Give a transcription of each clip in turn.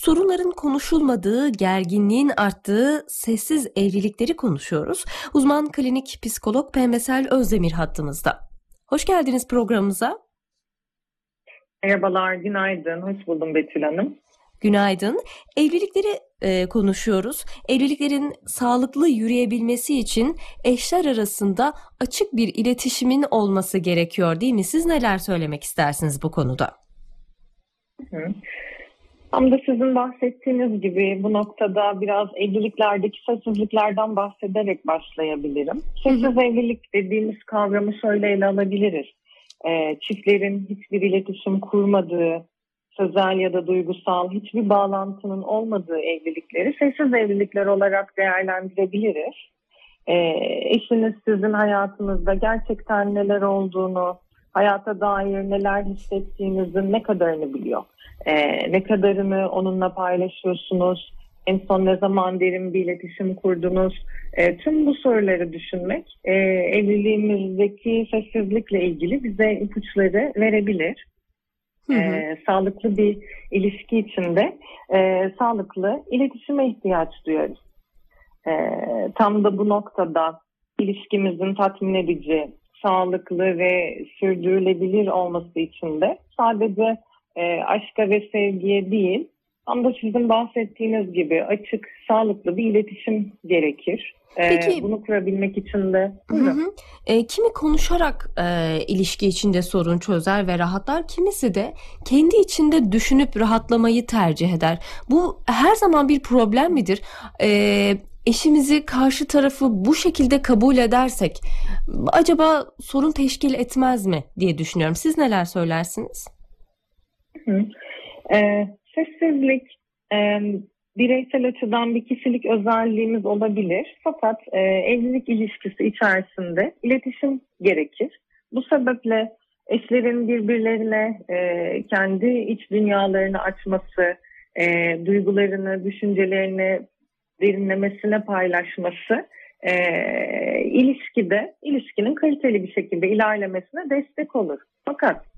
sorunların konuşulmadığı, gerginliğin arttığı sessiz evlilikleri konuşuyoruz. Uzman klinik psikolog Pembesel Özdemir hattımızda. Hoş geldiniz programımıza. Merhabalar, günaydın. Hoş buldum Betül Hanım. Günaydın. Evlilikleri e, konuşuyoruz. Evliliklerin sağlıklı yürüyebilmesi için eşler arasında açık bir iletişimin olması gerekiyor değil mi? Siz neler söylemek istersiniz bu konuda? Hı. Tam da sizin bahsettiğiniz gibi bu noktada biraz evliliklerdeki sessizliklerden bahsederek başlayabilirim. Sessiz evlilik dediğimiz kavramı şöyle ele alabiliriz. E, çiftlerin hiçbir iletişim kurmadığı, sözel ya da duygusal hiçbir bağlantının olmadığı evlilikleri sessiz evlilikler olarak değerlendirebiliriz. E, eşiniz sizin hayatınızda gerçekten neler olduğunu, hayata dair neler hissettiğinizin ne kadarını biliyor. E, ne kadarını onunla paylaşıyorsunuz, en son ne zaman derin bir iletişim kurdunuz. E, tüm bu soruları düşünmek e, evliliğimizdeki sessizlikle ilgili bize ipuçları verebilir. Hı hı. E, sağlıklı bir ilişki içinde e, sağlıklı iletişime ihtiyaç duyuyoruz. E, tam da bu noktada ilişkimizin tatmin edici, sağlıklı ve sürdürülebilir olması için de sadece e, aşka ve sevgiye değil, tam da sizin bahsettiğiniz gibi açık, sağlıklı bir iletişim gerekir. E, Peki, bunu kurabilmek için de hı hı. E, kimi konuşarak e, ilişki içinde sorun çözer ve rahatlar, kimisi de kendi içinde düşünüp rahatlamayı tercih eder. Bu her zaman bir problem midir? E, eşimizi karşı tarafı bu şekilde kabul edersek acaba sorun teşkil etmez mi diye düşünüyorum. Siz neler söylersiniz? E, sessizlik e, bireysel açıdan bir kişilik özelliğimiz olabilir. Fakat e, evlilik ilişkisi içerisinde iletişim gerekir. Bu sebeple eşlerin birbirlerine e, kendi iç dünyalarını açması, e, duygularını, düşüncelerini derinlemesine paylaşması e, ilişkide, ilişkinin kaliteli bir şekilde ilerlemesine destek olur. Fakat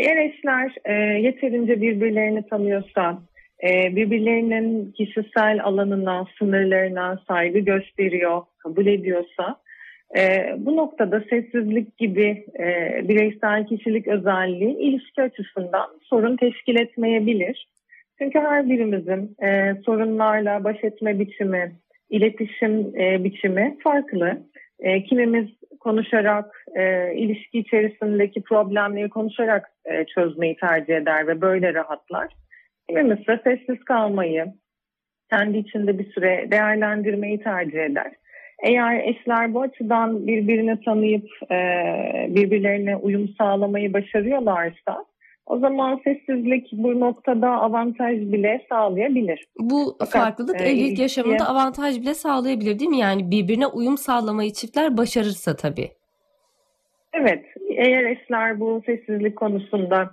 eğer eşler e, yeterince birbirlerini tanıyorsa, e, birbirlerinin kişisel alanına, sınırlarına saygı gösteriyor, kabul ediyorsa, e, bu noktada sessizlik gibi e, bireysel kişilik özelliği ilişki açısından sorun teşkil etmeyebilir. Çünkü her birimizin e, sorunlarla baş etme biçimi, iletişim e, biçimi farklı. E, kimimiz konuşarak, e, ilişki içerisindeki problemleri konuşarak e, çözmeyi tercih eder ve böyle rahatlar. Kimimiz ise sessiz kalmayı, kendi içinde bir süre değerlendirmeyi tercih eder. Eğer eşler bu açıdan birbirini tanıyıp e, birbirlerine uyum sağlamayı başarıyorlarsa o zaman sessizlik bu noktada avantaj bile sağlayabilir. Bu Fakat, farklılık e, evlilik yaşamında avantaj bile sağlayabilir değil mi? Yani birbirine uyum sağlamayı çiftler başarırsa tabii. Evet, eğer eşler bu sessizlik konusunda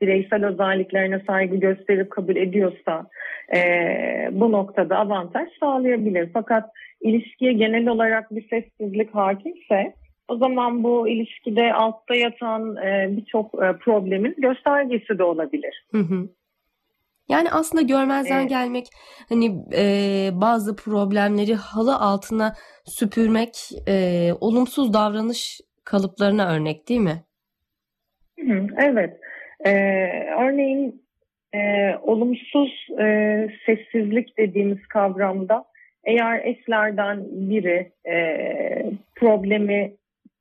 bireysel özelliklerine saygı gösterip kabul ediyorsa e, bu noktada avantaj sağlayabilir. Fakat ilişkiye genel olarak bir sessizlik hakimse o zaman bu ilişkide altta yatan e, birçok e, problemin göstergesi de olabilir. Hı hı. Yani aslında görmezden evet. gelmek hani e, bazı problemleri halı altına süpürmek e, olumsuz davranış kalıplarına örnek değil mi? Hı hı, evet. E, örneğin e, olumsuz e, sessizlik dediğimiz kavramda eğer eşlerden biri e, problemi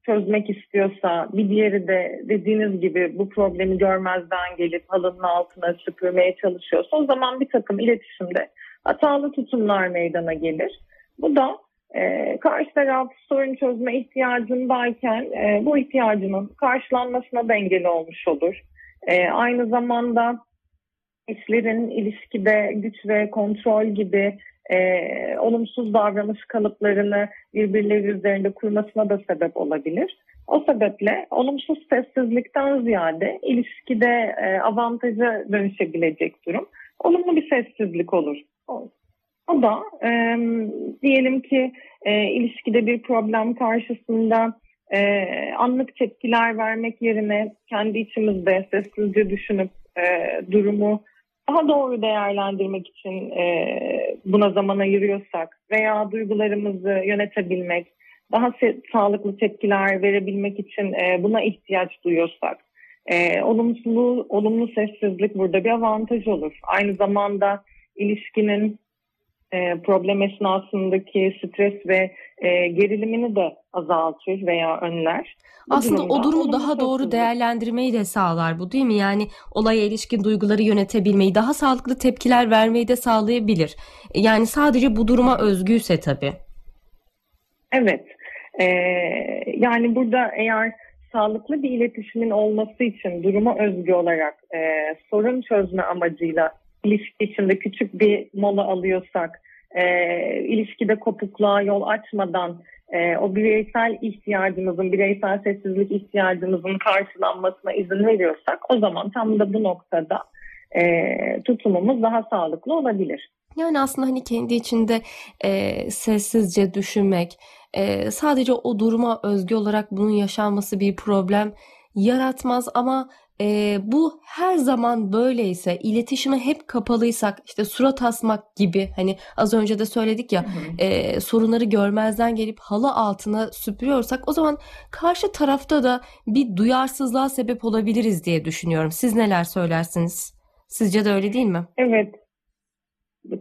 çözmek istiyorsa bir diğeri de dediğiniz gibi bu problemi görmezden gelip halının altına süpürmeye çalışıyorsa o zaman bir takım iletişimde hatalı tutumlar meydana gelir. Bu da e, karşı taraf sorun çözme ihtiyacındayken e, bu ihtiyacının karşılanmasına da engel olmuş olur. E, aynı zamanda eşlerin ilişkide güç ve kontrol gibi e, olumsuz davranış kalıplarını birbirleri üzerinde kurmasına da sebep olabilir. O sebeple olumsuz sessizlikten ziyade ilişkide e, avantaja dönüşebilecek durum olumlu bir sessizlik olur. O, da e, diyelim ki e, ilişkide bir problem karşısında e, anlık tepkiler vermek yerine kendi içimizde sessizce düşünüp e, durumu daha doğru değerlendirmek için e, buna zaman ayırıyorsak veya duygularımızı yönetebilmek, daha sağlıklı tepkiler verebilmek için e, buna ihtiyaç duyuyorsak, e, olumsuzluğu, olumlu sessizlik burada bir avantaj olur. Aynı zamanda ilişkinin e, problem esnasındaki stres ve e, gerilimini de azaltır veya önler. Bu Aslında o durumu daha doğru değerlendirmeyi de sağlar bu değil mi? Yani olaya ilişkin duyguları yönetebilmeyi, daha sağlıklı tepkiler vermeyi de sağlayabilir. Yani sadece bu duruma özgüyse tabii. Evet. Ee, yani burada eğer sağlıklı bir iletişimin olması için duruma özgü olarak e, sorun çözme amacıyla ilişki içinde küçük bir mola alıyorsak, e, ilişkide kopukluğa yol açmadan e, o bireysel ihtiyacımızın, bireysel sessizlik ihtiyacımızın karşılanmasına izin veriyorsak o zaman tam da bu noktada e, tutumumuz daha sağlıklı olabilir. Yani aslında hani kendi içinde e, sessizce düşünmek, e, sadece o duruma özgü olarak bunun yaşanması bir problem yaratmaz ama e, bu her zaman böyleyse iletişime hep kapalıysak işte surat asmak gibi hani az önce de söyledik ya e, sorunları görmezden gelip halı altına süpürüyorsak o zaman karşı tarafta da bir duyarsızlığa sebep olabiliriz diye düşünüyorum. Siz neler söylersiniz? Sizce de öyle değil mi? Evet.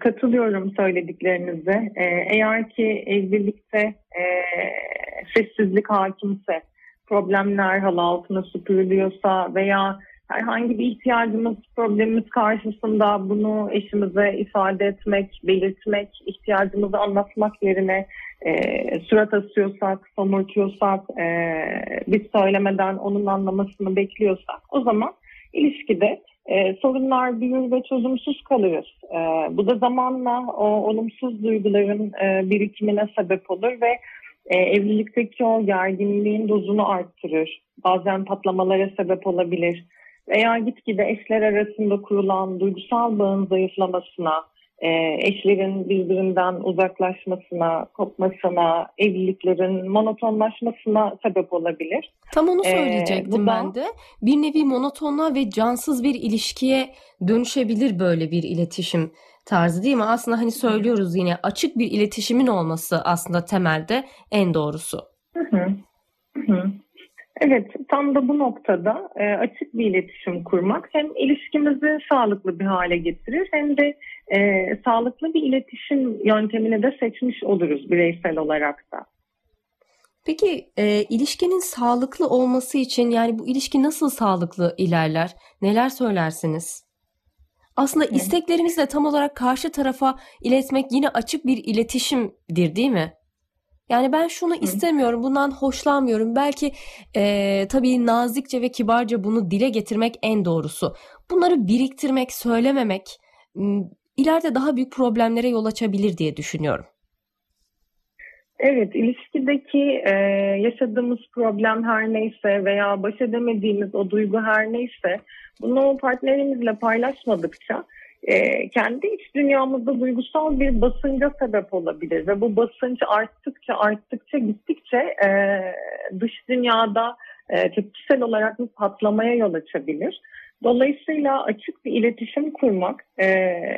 Katılıyorum söylediklerinize. Ee, eğer ki evlilikte e, sessizlik hakimse, problemler halı altına süpürülüyorsa veya herhangi bir ihtiyacımız, problemimiz karşısında bunu eşimize ifade etmek, belirtmek, ihtiyacımızı anlatmak yerine e, surat asıyorsak, somurtuyorsak, e, biz söylemeden onun anlamasını bekliyorsak o zaman ilişkide e, sorunlar büyür ve çözümsüz kalır. E, bu da zamanla o olumsuz duyguların e, birikimine sebep olur ve e, evlilikteki o gerginliğin dozunu arttırır. Bazen patlamalara sebep olabilir. Veya gitgide eşler arasında kurulan duygusal bağın zayıflamasına, e, eşlerin birbirinden uzaklaşmasına, kopmasına, evliliklerin monotonlaşmasına sebep olabilir. Tam onu e, söyleyecektim ee, ben de. Bir nevi monotonluğa ve cansız bir ilişkiye dönüşebilir böyle bir iletişim tarzı değil mi? Aslında hani söylüyoruz yine açık bir iletişimin olması aslında temelde en doğrusu. Hı hı. Hı. Evet, tam da bu noktada e, açık bir iletişim kurmak hem ilişkimizi sağlıklı bir hale getirir hem de e, sağlıklı bir iletişim yöntemini de seçmiş oluruz bireysel olarak da. Peki e, ilişkinin sağlıklı olması için yani bu ilişki nasıl sağlıklı ilerler? Neler söylersiniz? Aslında Hı. isteklerimizi de tam olarak karşı tarafa iletmek yine açık bir iletişimdir değil mi? Yani ben şunu Hı. istemiyorum, bundan hoşlanmıyorum. Belki e, tabii nazikçe ve kibarca bunu dile getirmek en doğrusu. Bunları biriktirmek, söylememek ileride daha büyük problemlere yol açabilir diye düşünüyorum. Evet, ilişkideki e, yaşadığımız problem her neyse veya baş edemediğimiz o duygu her neyse bunu partnerimizle paylaşmadıkça e, kendi iç dünyamızda duygusal bir basınca sebep olabilir ve bu basınç arttıkça arttıkça gittikçe e, dış dünyada e, tepkisel olarak bir patlamaya yol açabilir. Dolayısıyla açık bir iletişim kurmak e,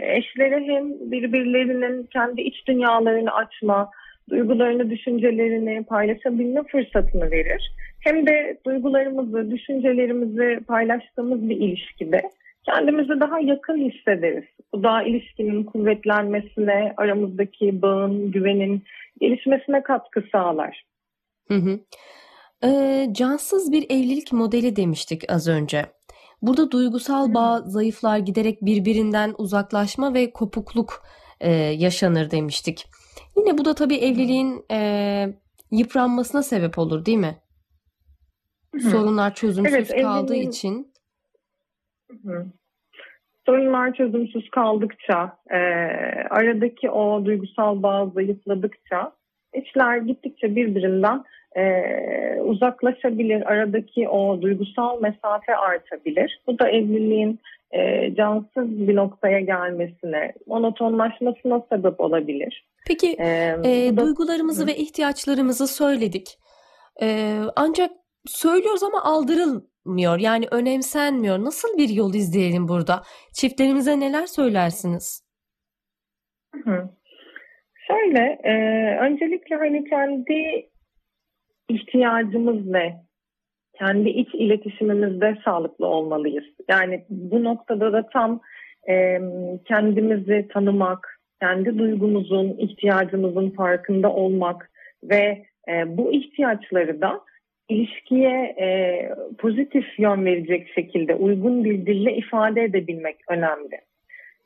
eşlere hem birbirlerinin kendi iç dünyalarını açma, duygularını, düşüncelerini paylaşabilme fırsatını verir. Hem de duygularımızı, düşüncelerimizi paylaştığımız bir ilişkide kendimizi daha yakın hissederiz. Bu da ilişkinin kuvvetlenmesine, aramızdaki bağın, güvenin gelişmesine katkı sağlar. Hı hı. Ee, cansız bir evlilik modeli demiştik az önce. Burada duygusal bağ zayıflar giderek birbirinden uzaklaşma ve kopukluk e, yaşanır demiştik. Yine bu da tabii evliliğin e, yıpranmasına sebep olur değil mi? Hı. Sorunlar çözümsüz evet, kaldığı evliliğin... için. Hı. Sorunlar çözümsüz kaldıkça, e, aradaki o duygusal bağ zayıfladıkça, içler gittikçe birbirinden e, uzaklaşabilir. Aradaki o duygusal mesafe artabilir. Bu da evliliğin e, cansız bir noktaya gelmesine, monotonlaşmasına sebep olabilir. Peki ee, e, da... duygularımızı Hı. ve ihtiyaçlarımızı söyledik. E, ancak söylüyoruz ama aldırıl alınmıyor yani önemsenmiyor. Nasıl bir yol izleyelim burada? Çiftlerimize neler söylersiniz? Hı hı. Şöyle, e, öncelikle hani kendi ihtiyacımız ne? Kendi iç iletişimimizde sağlıklı olmalıyız. Yani bu noktada da tam e, kendimizi tanımak, kendi duygumuzun, ihtiyacımızın farkında olmak ve e, bu ihtiyaçları da ilişkiye e, pozitif yön verecek şekilde uygun bir dille ifade edebilmek önemli.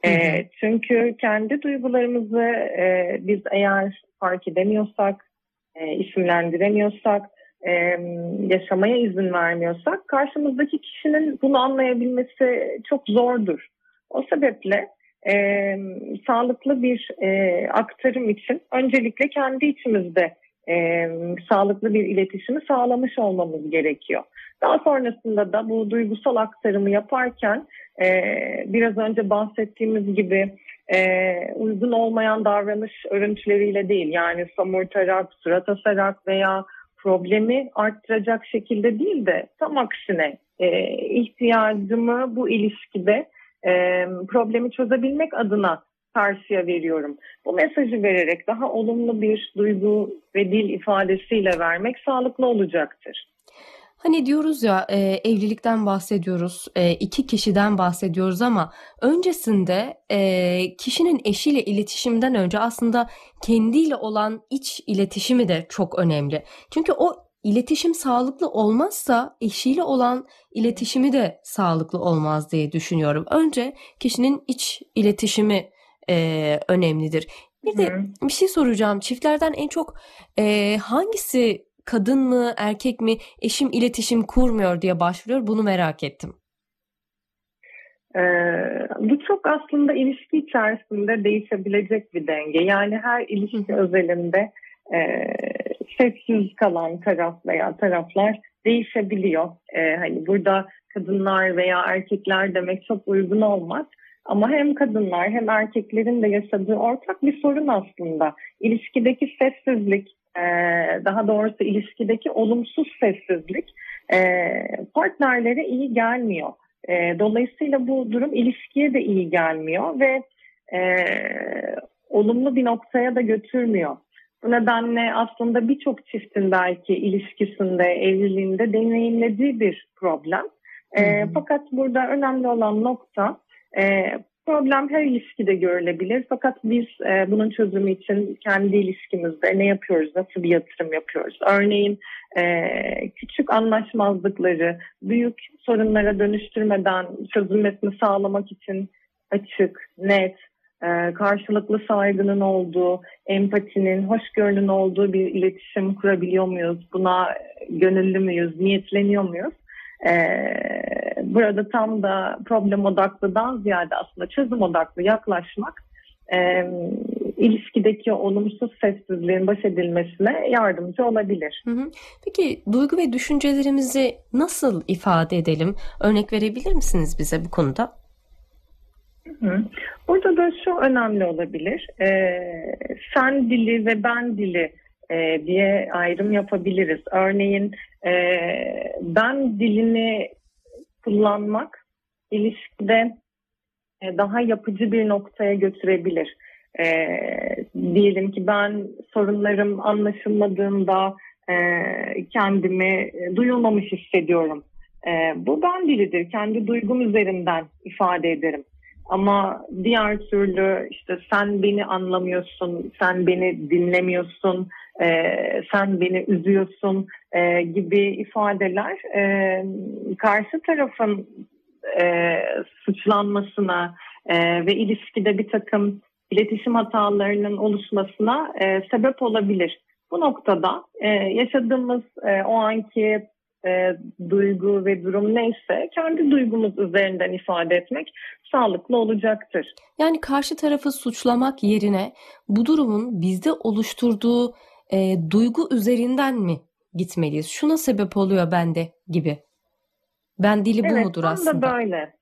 E, çünkü kendi duygularımızı e, biz eğer fark edemiyorsak, e, isimlendiremiyorsak, e, yaşamaya izin vermiyorsak karşımızdaki kişinin bunu anlayabilmesi çok zordur. O sebeple e, sağlıklı bir e, aktarım için öncelikle kendi içimizde e, sağlıklı bir iletişimi sağlamış olmamız gerekiyor. Daha sonrasında da bu duygusal aktarımı yaparken e, biraz önce bahsettiğimiz gibi e, uygun olmayan davranış örüntüleriyle değil yani samurtarak, surat asarak veya problemi arttıracak şekilde değil de tam aksine e, ihtiyacımı bu ilişkide e, problemi çözebilmek adına karşıya veriyorum. Bu mesajı vererek daha olumlu bir duygu ve dil ifadesiyle vermek sağlıklı olacaktır. Hani diyoruz ya e, evlilikten bahsediyoruz, e, iki kişiden bahsediyoruz ama öncesinde e, kişinin eşiyle iletişimden önce aslında kendiyle olan iç iletişimi de çok önemli. Çünkü o iletişim sağlıklı olmazsa eşiyle olan iletişimi de sağlıklı olmaz diye düşünüyorum. Önce kişinin iç iletişimi e, önemlidir. Bir de bir şey soracağım. Çiftlerden en çok e, hangisi kadın mı erkek mi eşim iletişim kurmuyor diye başvuruyor bunu merak ettim. Ee, bu çok aslında ilişki içerisinde değişebilecek bir denge. Yani her ilişki özelinde e, sessiz kalan taraf veya taraflar değişebiliyor. E, hani burada kadınlar veya erkekler demek çok uygun olmaz. Ama hem kadınlar hem erkeklerin de yaşadığı ortak bir sorun aslında. İlişkideki sessizlik, e, daha doğrusu ilişkideki olumsuz sessizlik e, partnerlere iyi gelmiyor. E, dolayısıyla bu durum ilişkiye de iyi gelmiyor ve olumlu bir noktaya da götürmüyor. Bu nedenle aslında birçok çiftin belki ilişkisinde, evliliğinde deneyimlediği bir problem. E, fakat burada önemli olan nokta e, problem her ilişkide görülebilir. Fakat biz e, bunun çözümü için kendi ilişkimizde ne yapıyoruz, nasıl bir yatırım yapıyoruz? Örneğin e, küçük anlaşmazlıkları büyük sorunlara dönüştürmeden çözülmesini sağlamak için açık, net, e, karşılıklı saygının olduğu, empatinin, hoşgörünün olduğu bir iletişim kurabiliyor muyuz? Buna gönüllü müyüz, niyetleniyor muyuz? Ee, burada tam da problem odaklıdan ziyade aslında çözüm odaklı yaklaşmak e, ilişkideki olumsuz sessizliğin baş edilmesine yardımcı olabilir. Hı hı. Peki duygu ve düşüncelerimizi nasıl ifade edelim? Örnek verebilir misiniz bize bu konuda? Burada da şu önemli olabilir. Ee, sen dili ve ben dili e, diye ayrım yapabiliriz. Örneğin e, ben dilini kullanmak ilişkide e, daha yapıcı bir noktaya götürebilir. Diyelim ki ben sorunlarım anlaşılmadığında kendimi duyulmamış hissediyorum. Bu ben dilidir. Kendi duygum üzerinden ifade ederim. Ama diğer türlü işte sen beni anlamıyorsun, sen beni dinlemiyorsun, e, sen beni üzüyorsun e, gibi ifadeler e, karşı tarafın e, suçlanmasına e, ve ilişkide bir takım iletişim hatalarının oluşmasına e, sebep olabilir. Bu noktada e, yaşadığımız e, o anki e, duygu ve durum neyse kendi duygumuz üzerinden ifade etmek sağlıklı olacaktır. Yani karşı tarafı suçlamak yerine bu durumun bizde oluşturduğu e, duygu üzerinden mi gitmeliyiz? Şuna sebep oluyor bende gibi. Ben dili bu evet, mudur aslında? Tam da böyle.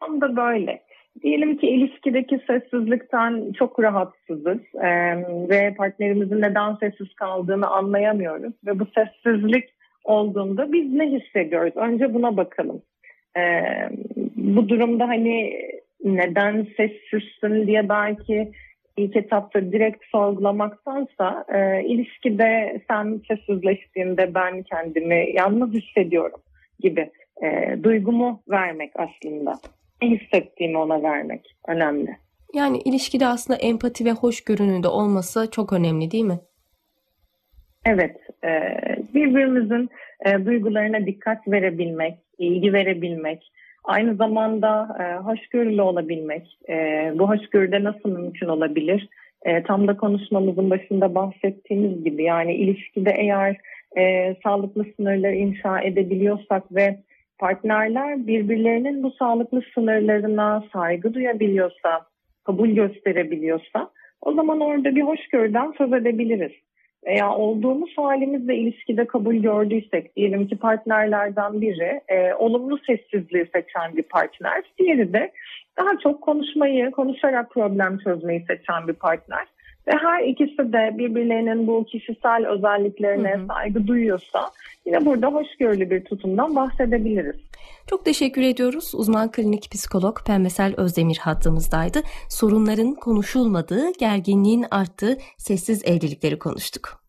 Tam da böyle. Diyelim ki ilişkideki sessizlikten çok rahatsızız e, ve partnerimizin neden sessiz kaldığını anlayamıyoruz ve bu sessizlik olduğunda biz ne hissediyoruz? Önce buna bakalım. Ee, bu durumda hani neden sessizsin diye belki ilk etapta direkt sorgulamaktansa e, ilişkide sen sessizleştiğinde ben kendimi yalnız hissediyorum gibi e, duygumu vermek aslında. Ne hissettiğimi ona vermek önemli. Yani ilişkide aslında empati ve hoşgörünün de olması çok önemli değil mi? Evet, e, birbirimizin e, duygularına dikkat verebilmek, ilgi verebilmek, aynı zamanda e, hoşgörülü olabilmek, e, bu hoşgörüde nasıl mümkün olabilir? E, tam da konuşmamızın başında bahsettiğimiz gibi yani ilişkide eğer e, sağlıklı sınırları inşa edebiliyorsak ve partnerler birbirlerinin bu sağlıklı sınırlarına saygı duyabiliyorsa, kabul gösterebiliyorsa o zaman orada bir hoşgörüden söz edebiliriz. Veya olduğumuz halimizle ilişkide kabul gördüysek, diyelim ki partnerlerden biri e, olumlu sessizliği seçen bir partner, diğeri de daha çok konuşmayı, konuşarak problem çözmeyi seçen bir partner ve her ikisi de birbirlerinin bu kişisel özelliklerine hı hı. saygı duyuyorsa yine burada hoşgörülü bir tutumdan bahsedebiliriz. Çok teşekkür ediyoruz. Uzman klinik psikolog Pembesel Özdemir hattımızdaydı. Sorunların konuşulmadığı, gerginliğin arttığı sessiz evlilikleri konuştuk.